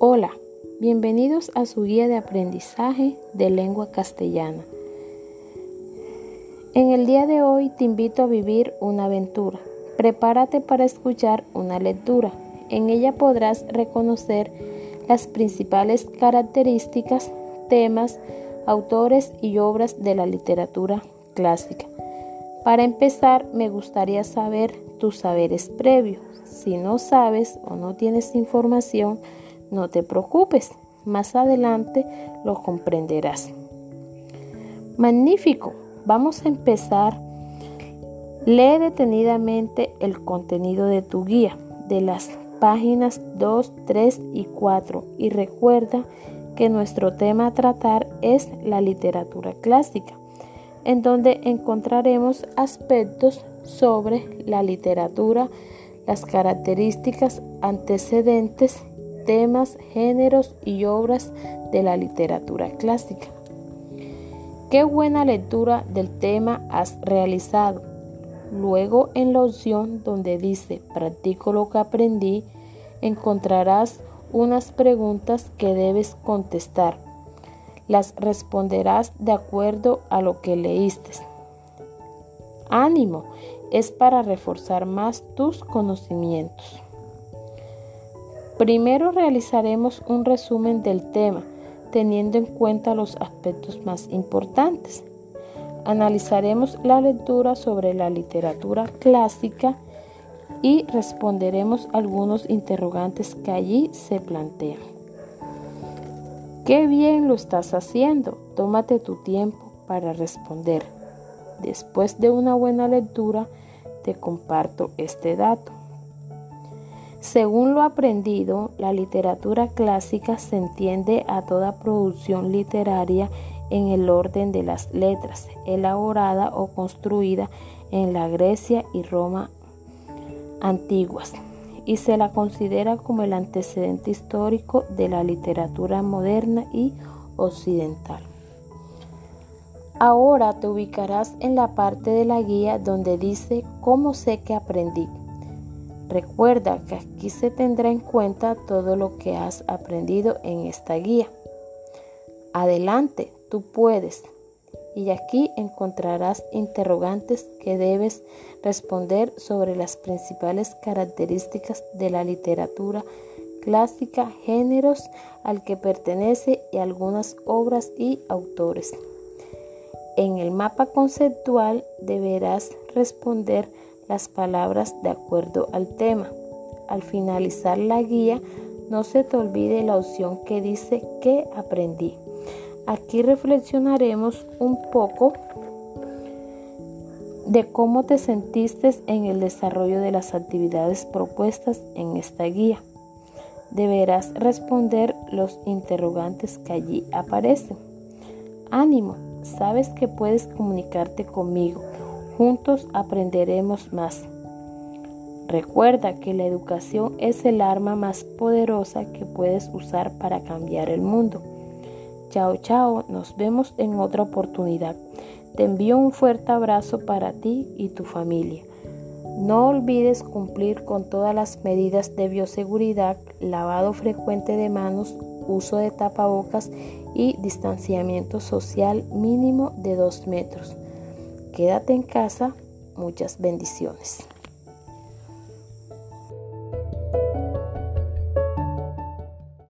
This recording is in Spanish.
Hola, bienvenidos a su guía de aprendizaje de lengua castellana. En el día de hoy te invito a vivir una aventura. Prepárate para escuchar una lectura. En ella podrás reconocer las principales características, temas, autores y obras de la literatura clásica. Para empezar, me gustaría saber tus saberes previos. Si no sabes o no tienes información, no te preocupes, más adelante lo comprenderás. Magnífico, vamos a empezar. Lee detenidamente el contenido de tu guía, de las páginas 2, 3 y 4 y recuerda que nuestro tema a tratar es la literatura clásica, en donde encontraremos aspectos sobre la literatura, las características antecedentes temas, géneros y obras de la literatura clásica. Qué buena lectura del tema has realizado. Luego en la opción donde dice practico lo que aprendí, encontrarás unas preguntas que debes contestar. Las responderás de acuerdo a lo que leíste. Ánimo, es para reforzar más tus conocimientos. Primero realizaremos un resumen del tema, teniendo en cuenta los aspectos más importantes. Analizaremos la lectura sobre la literatura clásica y responderemos algunos interrogantes que allí se plantean. Qué bien lo estás haciendo. Tómate tu tiempo para responder. Después de una buena lectura, te comparto este dato. Según lo aprendido, la literatura clásica se entiende a toda producción literaria en el orden de las letras, elaborada o construida en la Grecia y Roma antiguas, y se la considera como el antecedente histórico de la literatura moderna y occidental. Ahora te ubicarás en la parte de la guía donde dice cómo sé que aprendí. Recuerda que aquí se tendrá en cuenta todo lo que has aprendido en esta guía. Adelante, tú puedes. Y aquí encontrarás interrogantes que debes responder sobre las principales características de la literatura clásica, géneros al que pertenece y algunas obras y autores. En el mapa conceptual deberás responder las palabras de acuerdo al tema. Al finalizar la guía, no se te olvide la opción que dice que aprendí. Aquí reflexionaremos un poco de cómo te sentiste en el desarrollo de las actividades propuestas en esta guía. Deberás responder los interrogantes que allí aparecen. Ánimo, sabes que puedes comunicarte conmigo Juntos aprenderemos más. Recuerda que la educación es el arma más poderosa que puedes usar para cambiar el mundo. Chao, chao, nos vemos en otra oportunidad. Te envío un fuerte abrazo para ti y tu familia. No olvides cumplir con todas las medidas de bioseguridad, lavado frecuente de manos, uso de tapabocas y distanciamiento social mínimo de 2 metros. Quédate en casa. Muchas bendiciones.